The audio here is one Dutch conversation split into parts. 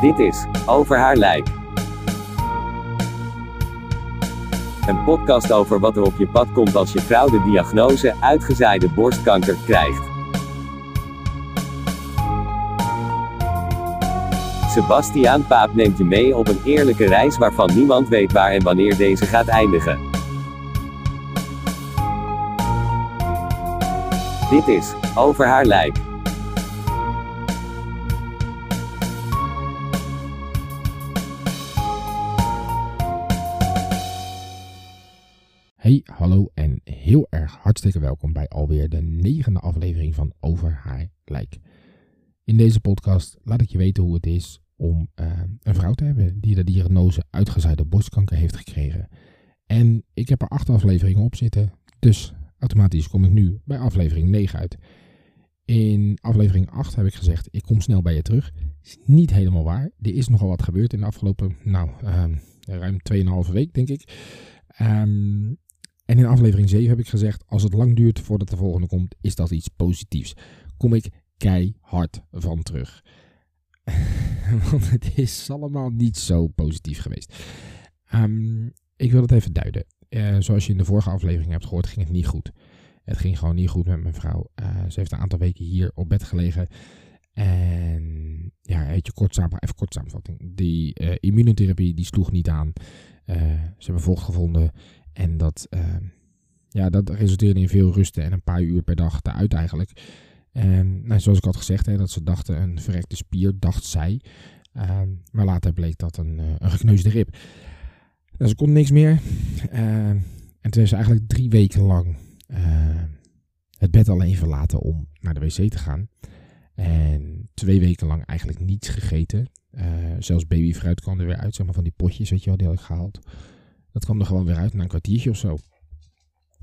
Dit is Over haar lijk. Een podcast over wat er op je pad komt als je vrouw de diagnose uitgezaaide borstkanker krijgt. Sebastiaan Paap neemt je mee op een eerlijke reis waarvan niemand weet waar en wanneer deze gaat eindigen. Dit is Over haar lijk. Hallo en heel erg hartstikke welkom bij alweer de negende aflevering van Over haar lijk. In deze podcast laat ik je weten hoe het is om eh, een vrouw te hebben die de diagnose uitgezaaide borstkanker heeft gekregen. En ik heb er acht afleveringen op zitten, dus automatisch kom ik nu bij aflevering 9 uit. In aflevering 8 heb ik gezegd, ik kom snel bij je terug. Is niet helemaal waar. Er is nogal wat gebeurd in de afgelopen, nou, uh, ruim 2,5 week denk ik. Um, en in aflevering 7 heb ik gezegd, als het lang duurt voordat de volgende komt, is dat iets positiefs. Kom ik keihard van terug. Want het is allemaal niet zo positief geweest. Um, ik wil het even duiden. Uh, zoals je in de vorige aflevering hebt gehoord, ging het niet goed. Het ging gewoon niet goed met mijn vrouw. Uh, ze heeft een aantal weken hier op bed gelegen. En ja, weet je, kort samen, even kort samenvatting. Die uh, immunotherapie die sloeg niet aan. ze hebben vocht gevonden. En dat, ja, dat resulteerde in veel rusten en een paar uur per dag eruit eigenlijk. En nou, zoals ik had gezegd, hè, dat ze dachten een verrekte spier, dacht zij. Uh, maar later bleek dat een, uh, een gekneusde rib. Dus ze kon niks meer. En toen heeft ze eigenlijk drie weken lang het bed alleen verlaten om naar de wc te gaan. En twee weken lang eigenlijk niets gegeten. zelfs babyfruit kwam er weer uit, zeg maar van die potjes, weet je wel, die had ik gehaald. Dat kwam er gewoon weer uit na een kwartiertje of zo.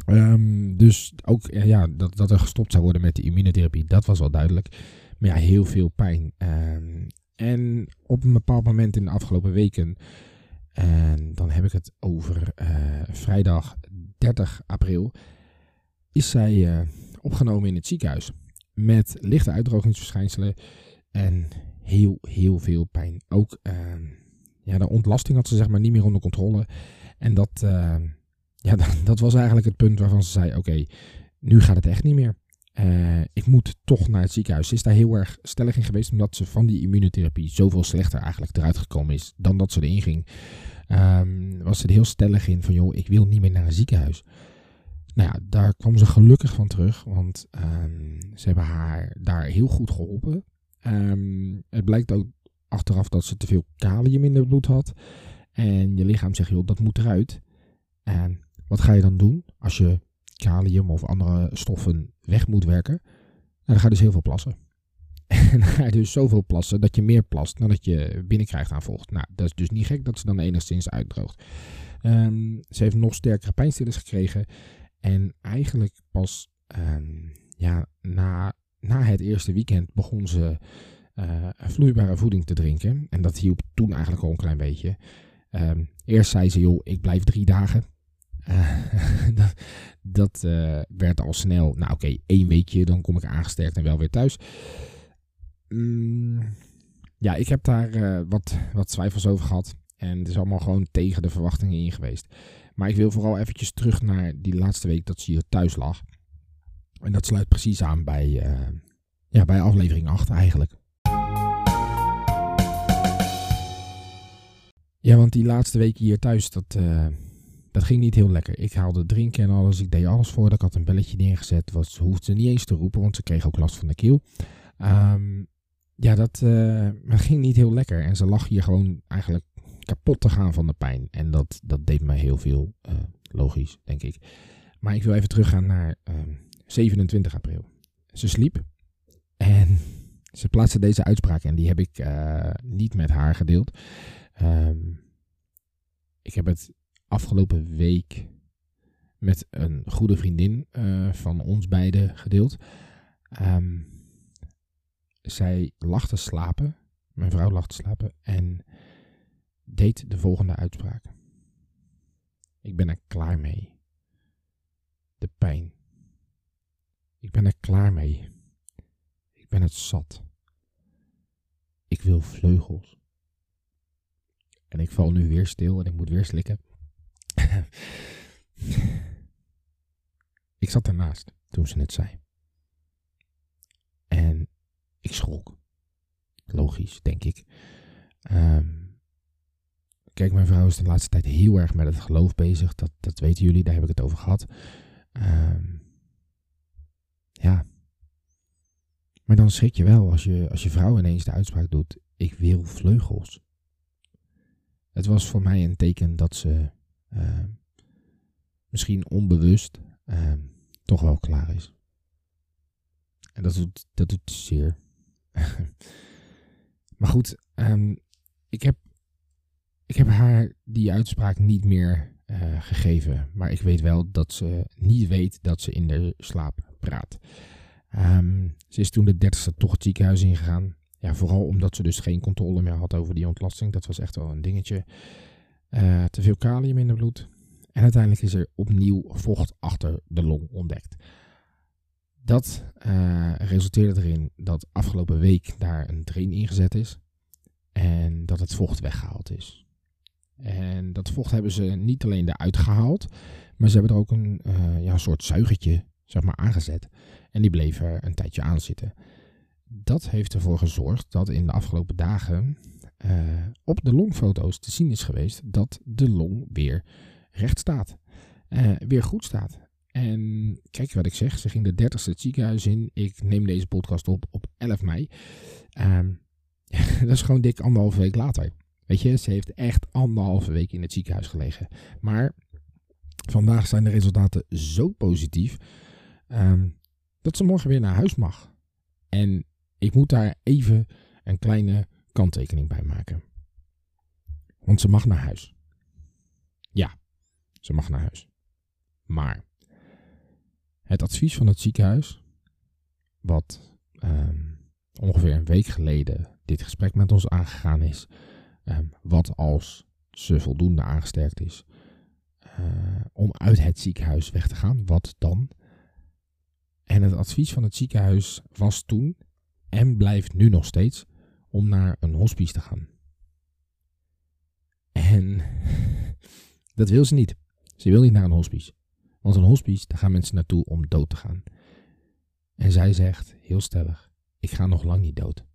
Um, dus ook ja, dat, dat er gestopt zou worden met de immunotherapie, dat was wel duidelijk. Maar ja, heel veel pijn. Um, en op een bepaald moment in de afgelopen weken, en dan heb ik het over uh, vrijdag 30 april, is zij uh, opgenomen in het ziekenhuis. Met lichte uitdrogingsverschijnselen en heel, heel veel pijn. Ook ja, de ontlasting had ze zeg maar niet meer onder controle. En dat ja, dat was eigenlijk het punt waarvan ze zei: Oké, nu gaat het echt niet meer. Uh, ik moet toch naar het ziekenhuis. Ze is daar heel erg stellig in geweest, omdat ze van die immunotherapie zoveel slechter eigenlijk eruit gekomen is dan dat ze erin ging. Um, was ze er heel stellig in van: joh, ik wil niet meer naar een ziekenhuis. Nou ja, daar kwam ze gelukkig van terug, want um, ze hebben haar daar heel goed geholpen. Um, het blijkt ook achteraf dat ze te veel kalium in het bloed had. En je lichaam zegt: joh, dat moet eruit. En wat ga je dan doen als je kalium of andere stoffen weg moet werken? Nou, dan ga je dus heel veel plassen. En dan ga je dus zoveel plassen dat je meer plast dan dat je binnenkrijgt aan vocht. Nou, dat is dus niet gek dat ze dan enigszins uitdroogt. Um, ze heeft nog sterkere pijnstillers gekregen. En eigenlijk pas um, ja, na, na het eerste weekend begon ze uh, vloeibare voeding te drinken. En dat hielp toen eigenlijk al een klein beetje. Um, eerst zei ze, joh, ik blijf drie dagen. Uh, dat dat uh, werd al snel, nou oké, okay, één weekje, dan kom ik aangesterkt en wel weer thuis. Mm, ja, ik heb daar uh, wat, wat twijfels over gehad. En het is allemaal gewoon tegen de verwachtingen in geweest. Maar ik wil vooral eventjes terug naar die laatste week dat ze hier thuis lag. En dat sluit precies aan bij, ja, bij aflevering 8 eigenlijk. Ja, want die laatste weken hier thuis, dat, uh, dat ging niet heel lekker. Ik haalde drinken en alles. Ik deed alles voor. Ik had een belletje neergezet. Was, ze hoefde niet eens te roepen, want ze kreeg ook last van de keel. Um, ja, dat, uh, dat ging niet heel lekker. En ze lag hier gewoon eigenlijk kapot te gaan van de pijn. En dat, dat deed mij heel veel. Uh, logisch, denk ik. Maar ik wil even teruggaan naar 27 april. Ze sliep. En ze plaatste deze uitspraak. En die heb ik niet met haar gedeeld. Um, ik heb het afgelopen week met een goede vriendin uh, van ons beiden gedeeld. Um, zij lag te slapen, mijn vrouw lag te slapen en deed de volgende uitspraak. Ik ben er klaar mee. De pijn. Ik ben er klaar mee. Ik ben het zat. Ik wil vleugels. En ik val nu weer stil en ik moet weer slikken. ik zat ernaast toen ze het zei. En ik schrok. Logisch, denk ik. Um, Kijk, mijn vrouw is de laatste tijd heel erg met het geloof bezig. Dat, dat weten jullie, daar heb ik het over gehad. Um, ja. Maar dan schrik je wel als je, als je vrouw ineens de uitspraak doet: Ik wil vleugels. Het was voor mij een teken dat ze uh, misschien onbewust uh, toch wel klaar is. En dat doet, dat doet zeer. maar goed, um, ik heb ik heb haar die uitspraak niet meer uh, gegeven. Maar ik weet wel dat ze niet weet dat ze in de slaap praat. Um, ze is toen de dertigste toch het ziekenhuis ingegaan. Vooral omdat ze dus geen controle meer had over die ontlasting. Dat was echt wel een dingetje. Uh, te veel kalium in het bloed. En uiteindelijk is er opnieuw vocht achter de long ontdekt. Dat uh, resulteerde erin dat afgelopen week daar een drain ingezet is. En dat het vocht weggehaald is. En dat vocht hebben ze niet alleen eruit gehaald, maar ze hebben er ook een uh, ja, soort zuigertje zeg maar, aangezet. En die bleef er een tijdje aan zitten. Dat heeft ervoor gezorgd dat in de afgelopen dagen uh, op de longfoto's te zien is geweest dat de long weer recht staat. Uh, weer goed staat. En kijk wat ik zeg, ze ging de 30ste het ziekenhuis in. Ik neem deze podcast op op 11 mei. Uh, dat is gewoon dik anderhalve week later. Weet je, ze heeft echt anderhalve week in het ziekenhuis gelegen. Maar vandaag zijn de resultaten zo positief um, dat ze morgen weer naar huis mag. En ik moet daar even een kleine kanttekening bij maken. Want ze mag naar huis. Ja, ze mag naar huis. Maar het advies van het ziekenhuis, wat um, ongeveer een week geleden dit gesprek met ons aangegaan is, Ehm, wat als ze voldoende aangesterkt is uh, om uit het ziekenhuis weg te gaan? Wat dan? En het advies van het ziekenhuis was toen en blijft nu nog steeds om naar een hospice te gaan. En dat wil ze niet. Ze wil niet naar een hospice. Want een hospice, daar gaan mensen naartoe om dood te gaan. En zij zegt heel stellig: Ik ga nog lang niet dood.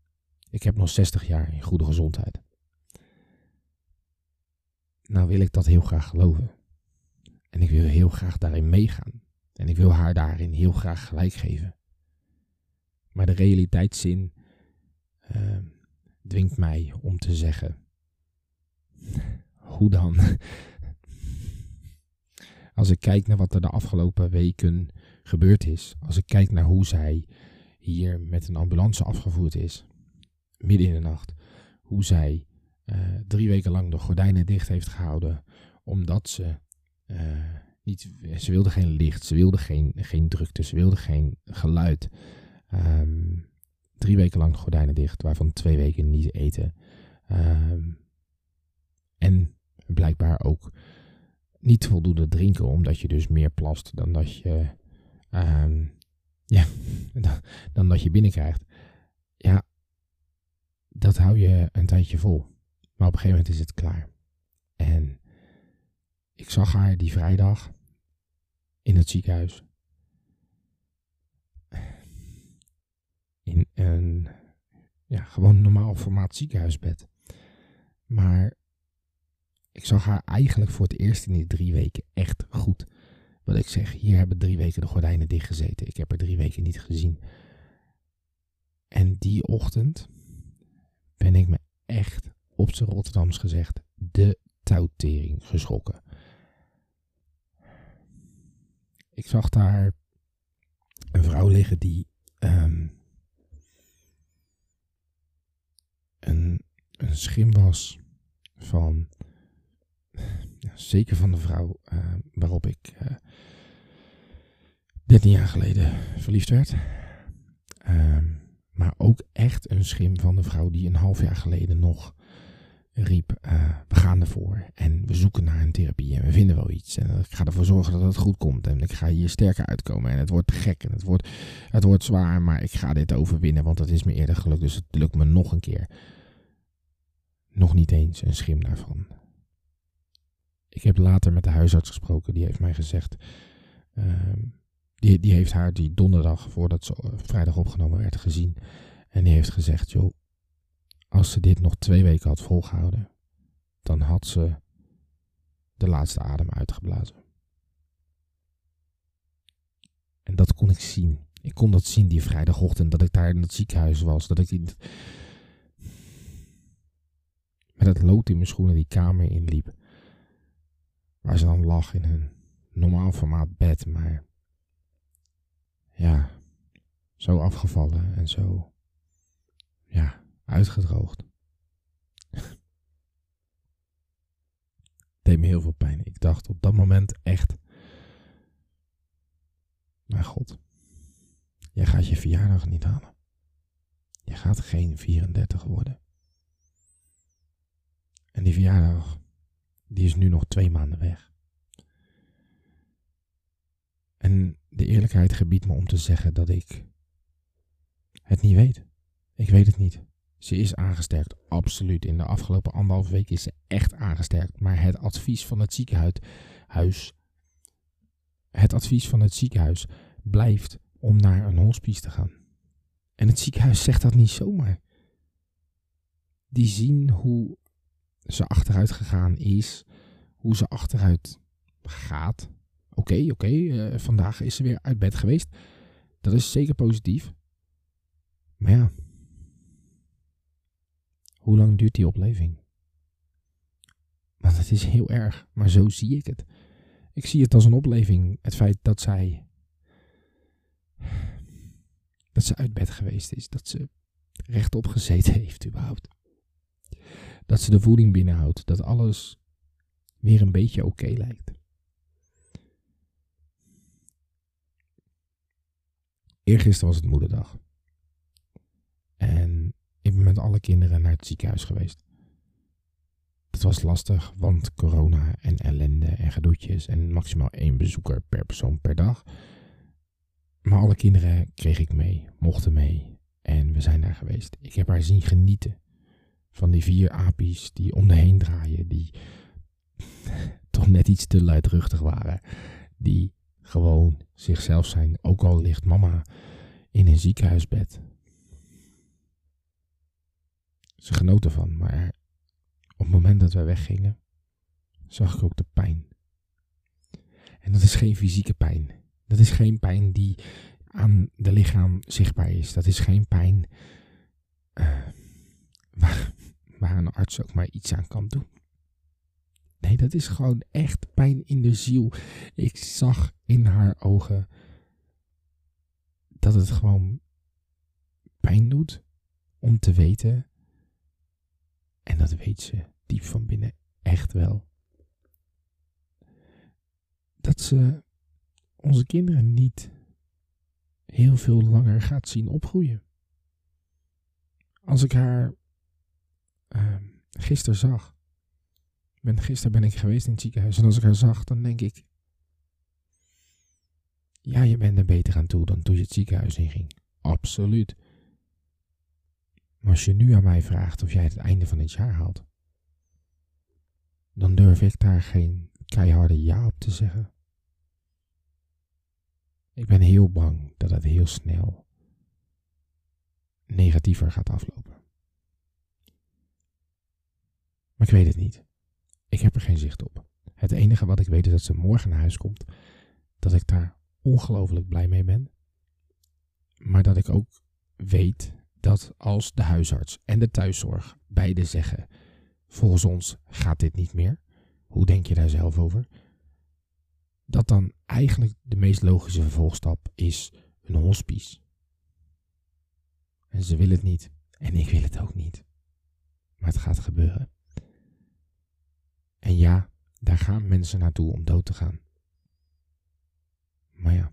Ik heb nog 60 jaar in goede gezondheid. Nou wil ik dat heel graag geloven. En ik wil heel graag daarin meegaan. En ik wil haar daarin heel graag gelijk geven. Maar de realiteitszin uh, dwingt mij om te zeggen: hoe dan? Als ik kijk naar wat er de afgelopen weken gebeurd is, als ik kijk naar hoe zij hier met een ambulance afgevoerd is, midden in de nacht, hoe zij uh, drie weken lang de gordijnen dicht heeft gehouden. Omdat ze uh, niet. Ze wilde geen licht, ze wilde geen, geen drukte, ze wilde geen geluid. Um, drie weken lang gordijnen dicht, waarvan twee weken niet eten. Um, en blijkbaar ook niet voldoende drinken, omdat je dus meer plast dan dat je. Um, ja, dan dat je binnenkrijgt. Ja, dat hou je een tijdje vol. Maar op een gegeven moment is het klaar. En ik zag haar die vrijdag in het ziekenhuis. In een ja, gewoon normaal formaat ziekenhuisbed. Maar ik zag haar eigenlijk voor het eerst in die drie weken echt goed. Wat ik zeg, hier hebben drie weken de gordijnen dicht gezeten. Ik heb er drie weken niet gezien. En die ochtend ben ik me echt op zijn Rotterdams gezegd, de touwtering geschrokken. Ik zag daar een vrouw liggen die um, een, een schim was van, zeker van de vrouw uh, waarop ik uh, 13 jaar geleden verliefd werd. Um, maar ook echt een schim van de vrouw die een half jaar geleden nog riep, uh, we gaan ervoor en we zoeken naar een therapie en we vinden wel iets. En ik ga ervoor zorgen dat het goed komt en ik ga hier sterker uitkomen en het wordt gek en het wordt, het wordt zwaar, maar ik ga dit overwinnen, want het is me eerder gelukt, dus het lukt me nog een keer. nog niet eens een schim daarvan. Ik heb later met de huisarts gesproken, die heeft mij gezegd. Ehm, die, die heeft haar die donderdag, voordat ze eh, vrijdag opgenomen werd, gezien. En die heeft gezegd: joh, als ze dit nog twee weken had volgehouden, dan had ze de laatste adem uitgeblazen. En dat kon ik zien. Ik kon dat zien die vrijdagochtend dat ik daar in het ziekenhuis was. Dat ik met het lood in mijn schoenen die kamer inliep. Waar ze dan lag in een normaal formaat bed, maar ja, zo afgevallen en zo, ja, uitgedroogd. deed me heel veel pijn. Ik dacht op dat moment echt, mijn god, jij gaat je verjaardag niet halen. Je gaat geen 34 worden. En die verjaardag, die is nu nog twee maanden weg. En de eerlijkheid gebiedt me om te zeggen dat ik het niet weet. Ik weet het niet. Ze is aangesterkt, absoluut. In de afgelopen anderhalf week is ze echt aangesterkt. Maar het advies van het ziekenhuis, het advies van het ziekenhuis blijft om naar een hospice te gaan. En het ziekenhuis zegt dat niet zomaar. Die zien hoe ze achteruit gegaan is, hoe ze achteruit gaat. Oké, oké, eh, vandaag is ze weer uit bed geweest. Dat is zeker positief. Maar ja, hoe lang duurt die opleving? Want het is heel erg, maar zo zie ik het. Ik zie het als een opleving, het feit dat zij. dat ze uit bed geweest is, dat ze rechtop gezeten heeft, überhaupt. Dat ze de voeding binnenhoudt, dat alles weer een beetje oké lijkt. Eergisteren was het moederdag. En ik ben met alle kinderen naar het ziekenhuis geweest. Dat was lastig, want corona en ellende en gedoetjes en maximaal één bezoeker per persoon per dag. Maar alle kinderen kreeg ik mee, mochten mee en we zijn daar geweest. Ik heb haar zien genieten van die vier apies die om de heen draaien, die toch net iets te luidruchtig waren, die gewoon zichzelf zijn, ook al ligt mama in een ziekenhuisbed ze genoten van, maar op het moment dat wij weggingen, zag ik ook de pijn. En dat is geen fysieke pijn. Dat is geen pijn die aan de lichaam zichtbaar is. Dat is geen pijn uh, waar, waar een arts ook maar iets aan kan doen. Nee, dat is gewoon echt pijn in de ziel. Ik zag in haar ogen dat het gewoon pijn doet om te weten en dat weet ze diep van binnen echt wel. Dat ze onze kinderen niet heel veel langer gaat zien opgroeien. Als ik haar uh, gisteren zag, ben, gisteren ben ik geweest in het ziekenhuis en als ik haar zag, dan denk ik, ja, je bent er beter aan toe dan toen je het ziekenhuis inging. Absoluut. Maar als je nu aan mij vraagt of jij het einde van dit jaar haalt, dan durf ik daar geen keiharde ja op te zeggen. Ik ben heel bang dat het heel snel negatiever gaat aflopen. Maar ik weet het niet. Ik heb er geen zicht op. Het enige wat ik weet is dat ze morgen naar huis komt. Dat ik daar ongelooflijk blij mee ben. Maar dat ik ook weet dat als de huisarts en de thuiszorg beide zeggen: volgens ons gaat dit niet meer, hoe denk je daar zelf over? Dat dan eigenlijk de meest logische vervolgstap is een hospice. En ze willen het niet en ik wil het ook niet. Maar het gaat gebeuren. En ja, daar gaan mensen naartoe om dood te gaan. Maar ja,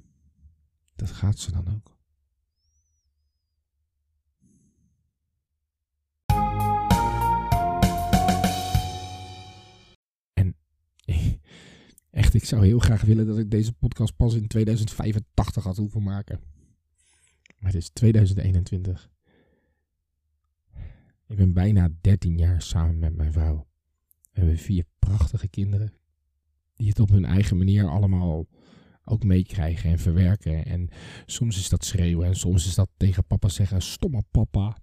dat gaat ze dan ook. Ik zou heel graag willen dat ik deze podcast pas in 2085 had hoeven maken. Maar het is 2021. Ik ben bijna 13 jaar samen met mijn vrouw. We hebben vier prachtige kinderen. Die het op hun eigen manier allemaal ook meekrijgen en verwerken. En soms is dat schreeuwen en soms is dat tegen papa zeggen: Stomme papa.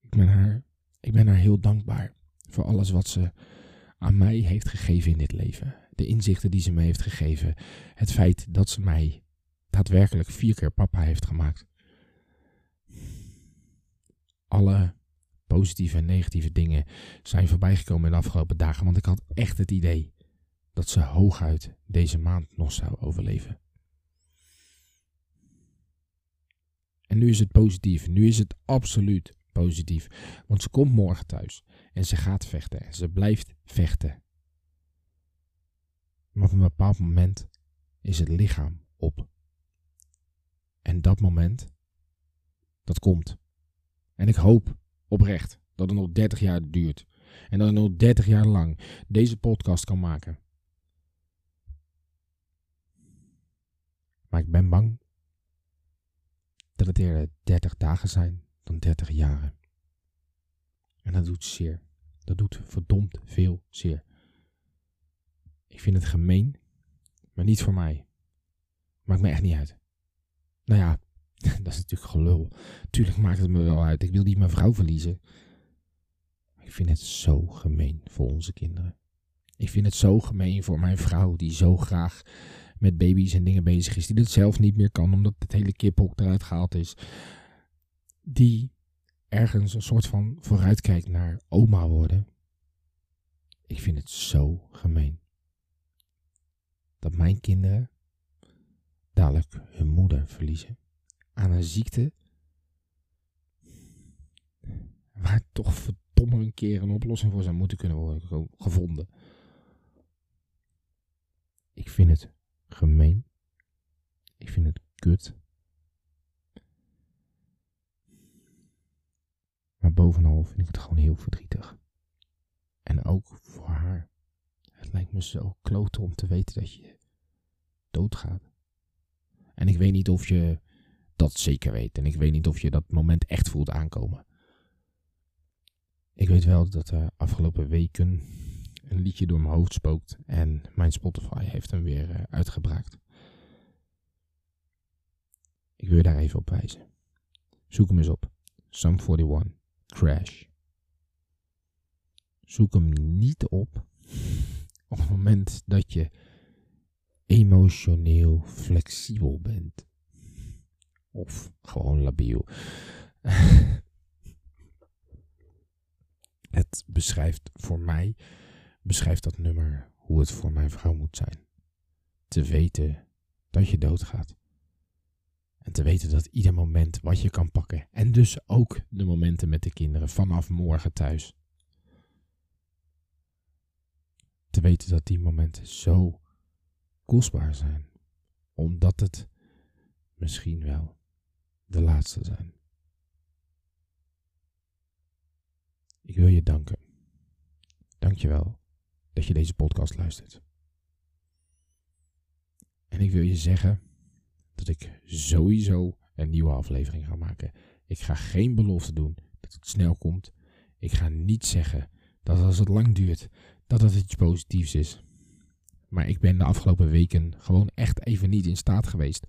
Ik ben haar, ik ben haar heel dankbaar voor alles wat ze aan mij heeft gegeven in dit leven. De inzichten die ze me heeft gegeven. Het feit dat ze mij daadwerkelijk vier keer papa heeft gemaakt. Alle positieve en negatieve dingen zijn voorbijgekomen in de afgelopen dagen. Want ik had echt het idee dat ze hooguit deze maand nog zou overleven. En nu is het positief. Nu is het absoluut positief. Want ze komt morgen thuis en ze gaat vechten. En ze blijft vechten. Maar op een bepaald moment is het lichaam op. En dat moment, dat komt. En ik hoop oprecht dat het nog 30 jaar duurt. En dat ik nog 30 jaar lang deze podcast kan maken. Maar ik ben bang dat het eerder 30 dagen zijn dan 30 jaren. En dat doet zeer. Dat doet verdomd veel zeer. Ik vind het gemeen, maar niet voor mij. Maakt me echt niet uit. Nou ja, dat is natuurlijk gelul. Tuurlijk maakt het me wel uit. Ik wil niet mijn vrouw verliezen. Ik vind het zo gemeen voor onze kinderen. Ik vind het zo gemeen voor mijn vrouw, die zo graag met baby's en dingen bezig is. Die het zelf niet meer kan, omdat het hele kiphok eruit gehaald is. Die ergens een soort van vooruitkijkt naar oma worden. Ik vind het zo gemeen. Dat mijn kinderen dadelijk hun moeder verliezen aan een ziekte waar toch verdomme een keer een oplossing voor zou moeten kunnen worden gevonden. Ik vind het gemeen. Ik vind het kut. Bovenal vind ik het gewoon heel verdrietig. En ook voor haar. Het lijkt me zo kloten om te weten dat je doodgaat. En ik weet niet of je dat zeker weet. En ik weet niet of je dat moment echt voelt aankomen. Ik weet wel dat de afgelopen weken een liedje door mijn hoofd spookt en mijn Spotify heeft hem weer uh, uitgebraakt. Ik wil je daar even op wijzen. Zoek hem eens op. Sum 41. Crash. Zoek hem niet op op het moment dat je emotioneel flexibel bent. Of gewoon labiel. het beschrijft voor mij, beschrijft dat nummer hoe het voor mijn vrouw moet zijn. Te weten dat je doodgaat. En te weten dat ieder moment wat je kan pakken. En dus ook de momenten met de kinderen vanaf morgen thuis. Te weten dat die momenten zo kostbaar zijn. Omdat het misschien wel de laatste zijn. Ik wil je danken. Dank je wel dat je deze podcast luistert. En ik wil je zeggen dat ik sowieso een nieuwe aflevering ga maken. Ik ga geen belofte doen dat het snel komt. Ik ga niet zeggen dat als het lang duurt, dat het iets positiefs is. Maar ik ben de afgelopen weken gewoon echt even niet in staat geweest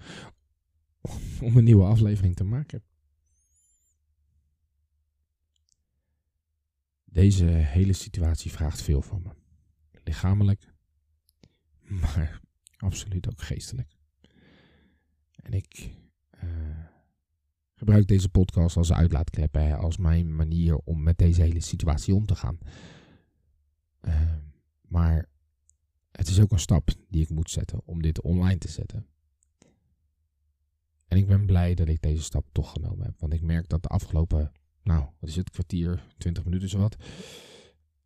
om een nieuwe aflevering te maken. Deze hele situatie vraagt veel van me. Lichamelijk, maar absoluut ook geestelijk. En ik uh, gebruik deze podcast als uitlaatklep, hè, als mijn manier om met deze hele situatie om te gaan. Uh, maar het is ook een stap die ik moet zetten om dit online te zetten. En ik ben blij dat ik deze stap toch genomen heb. Want ik merk dat de afgelopen, nou, wat is het, kwartier, twintig minuten zo wat,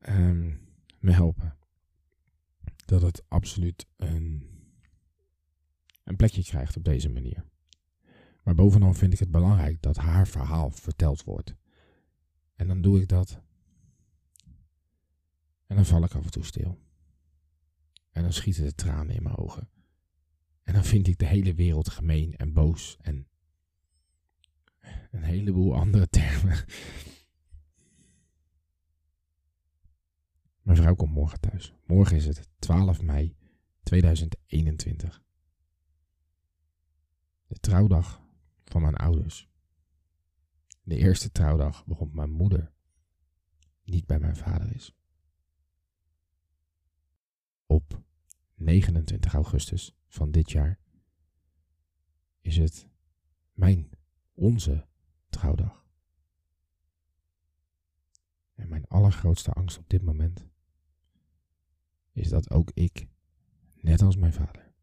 um, me helpen. Dat het absoluut een, een plekje krijgt op deze manier. Maar bovenal vind ik het belangrijk dat haar verhaal verteld wordt. En dan doe ik dat. En dan val ik af en toe stil. En dan schieten de tranen in mijn ogen. En dan vind ik de hele wereld gemeen en boos en een heleboel andere termen. Mijn vrouw komt morgen thuis. Morgen is het 12 mei 2021. De trouwdag van mijn ouders. De eerste trouwdag waarop mijn moeder niet bij mijn vader is. Op 29 augustus van dit jaar is het mijn, onze trouwdag. En mijn allergrootste angst op dit moment is dat ook ik, net als mijn vader,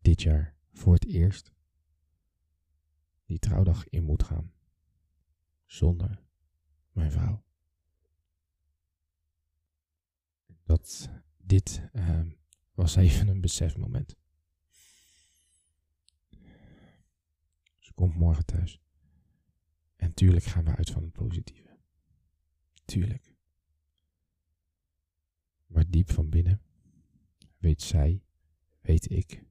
dit jaar voor het eerst die trouwdag in moet gaan zonder mijn vrouw. Dat dit uh, was even een besefmoment. Ze komt morgen thuis. En tuurlijk gaan we uit van het positieve. Tuurlijk. Maar diep van binnen weet zij, weet ik,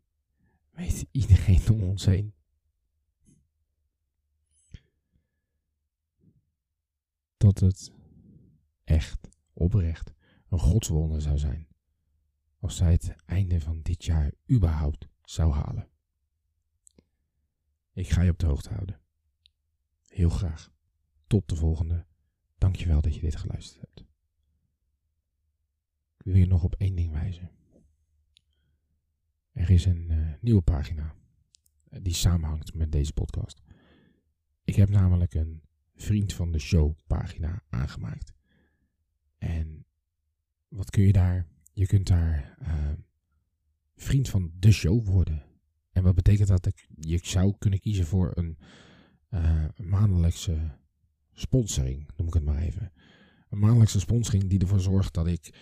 weet iedereen om ons heen. Dat het echt, oprecht, een godswonder zou zijn als zij het einde van dit jaar überhaupt zou halen. Ik ga je op de hoogte houden. Heel graag. Tot de volgende. Dankjewel dat je dit geluisterd hebt. Ik wil je nog op één ding wijzen. Is een uh, nieuwe pagina uh, die samenhangt met deze podcast. Ik heb namelijk een vriend van de show pagina aangemaakt. En wat kun je daar? Je kunt daar uh, vriend van de show worden. En wat betekent dat? Ik, je zou kunnen kiezen voor een uh, maandelijkse sponsoring, noem ik het maar even. Een maandelijkse sponsoring die ervoor zorgt dat ik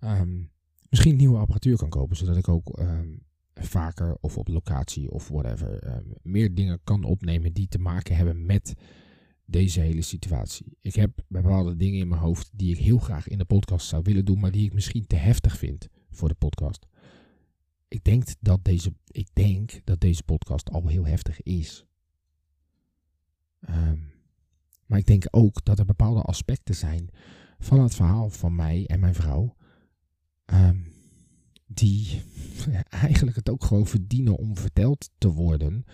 um, misschien nieuwe apparatuur kan kopen, zodat ik ook um, vaker of op locatie of whatever um, meer dingen kan opnemen die te maken hebben met deze hele situatie. Ik heb bepaalde dingen in mijn hoofd die ik heel graag in de podcast zou willen doen, maar die ik misschien te heftig vind voor de podcast. Ik denk dat deze, ik denk dat deze podcast al heel heftig is. Um, maar ik denk ook dat er bepaalde aspecten zijn van het verhaal van mij en mijn vrouw. Um, die eigenlijk het ook gewoon verdienen om verteld te worden.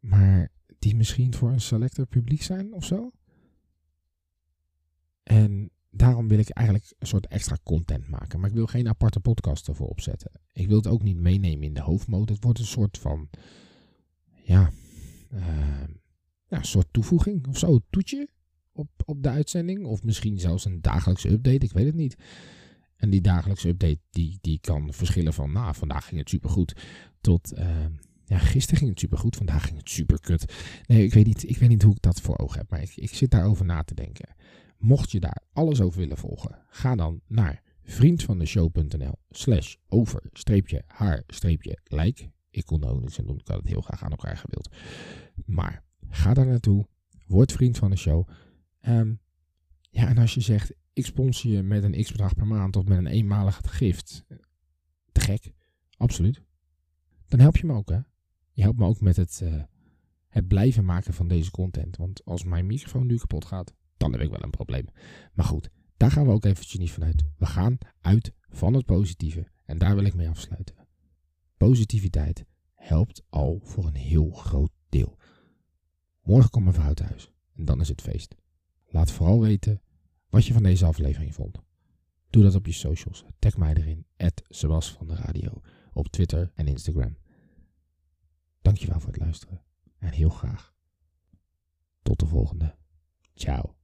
Maar die misschien voor een selecter publiek zijn of zo. En daarom wil ik eigenlijk een soort extra content maken. Maar ik wil geen aparte podcast ervoor opzetten. Ik wil het ook niet meenemen in de hoofdmode. Het wordt een soort van. Ja. Ja, een soort toevoeging of zo. Toetje op, op de uitzending. Of misschien zelfs een dagelijkse update. Ik weet het niet. En die dagelijkse update die, die kan verschillen van. Nou, vandaag ging het supergoed. Tot. Uh, ja, gisteren ging het supergoed. Vandaag ging het superkut. Nee, ik weet niet, ik weet niet hoe ik dat voor ogen heb. Maar ik, ik zit daarover na te denken. Mocht je daar alles over willen volgen, ga dan naar vriendvandeshow.nl slash over streepje haar streepje like. Ik kon er ook niks aan doen, ik had het heel graag aan elkaar gewild. Maar ga daar naartoe, word vriend van de show. Um, ja, en als je zegt, ik sponsor je met een x-bedrag per maand of met een eenmalige gift. Te gek, absoluut. Dan help je me ook, hè. Je helpt me ook met het, uh, het blijven maken van deze content. Want als mijn microfoon nu kapot gaat, dan heb ik wel een probleem. Maar goed, daar gaan we ook eventjes niet vanuit. We gaan uit van het positieve. En daar wil ik mee afsluiten. Positiviteit helpt al voor een heel groot deel. Morgen komt mijn vrouw thuis. En dan is het feest. Laat vooral weten wat je van deze aflevering vond. Doe dat op je socials. Tag mij erin. Sebas van Radio. Op Twitter en Instagram. Dankjewel voor het luisteren. En heel graag. Tot de volgende. Ciao.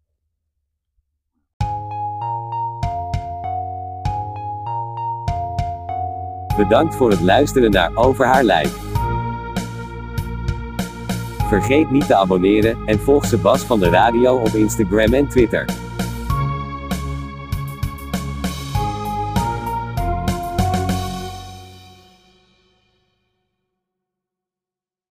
Bedankt voor het luisteren naar Over haar lijk. Vergeet niet te abonneren en volg Sebas van de Radio op Instagram en Twitter.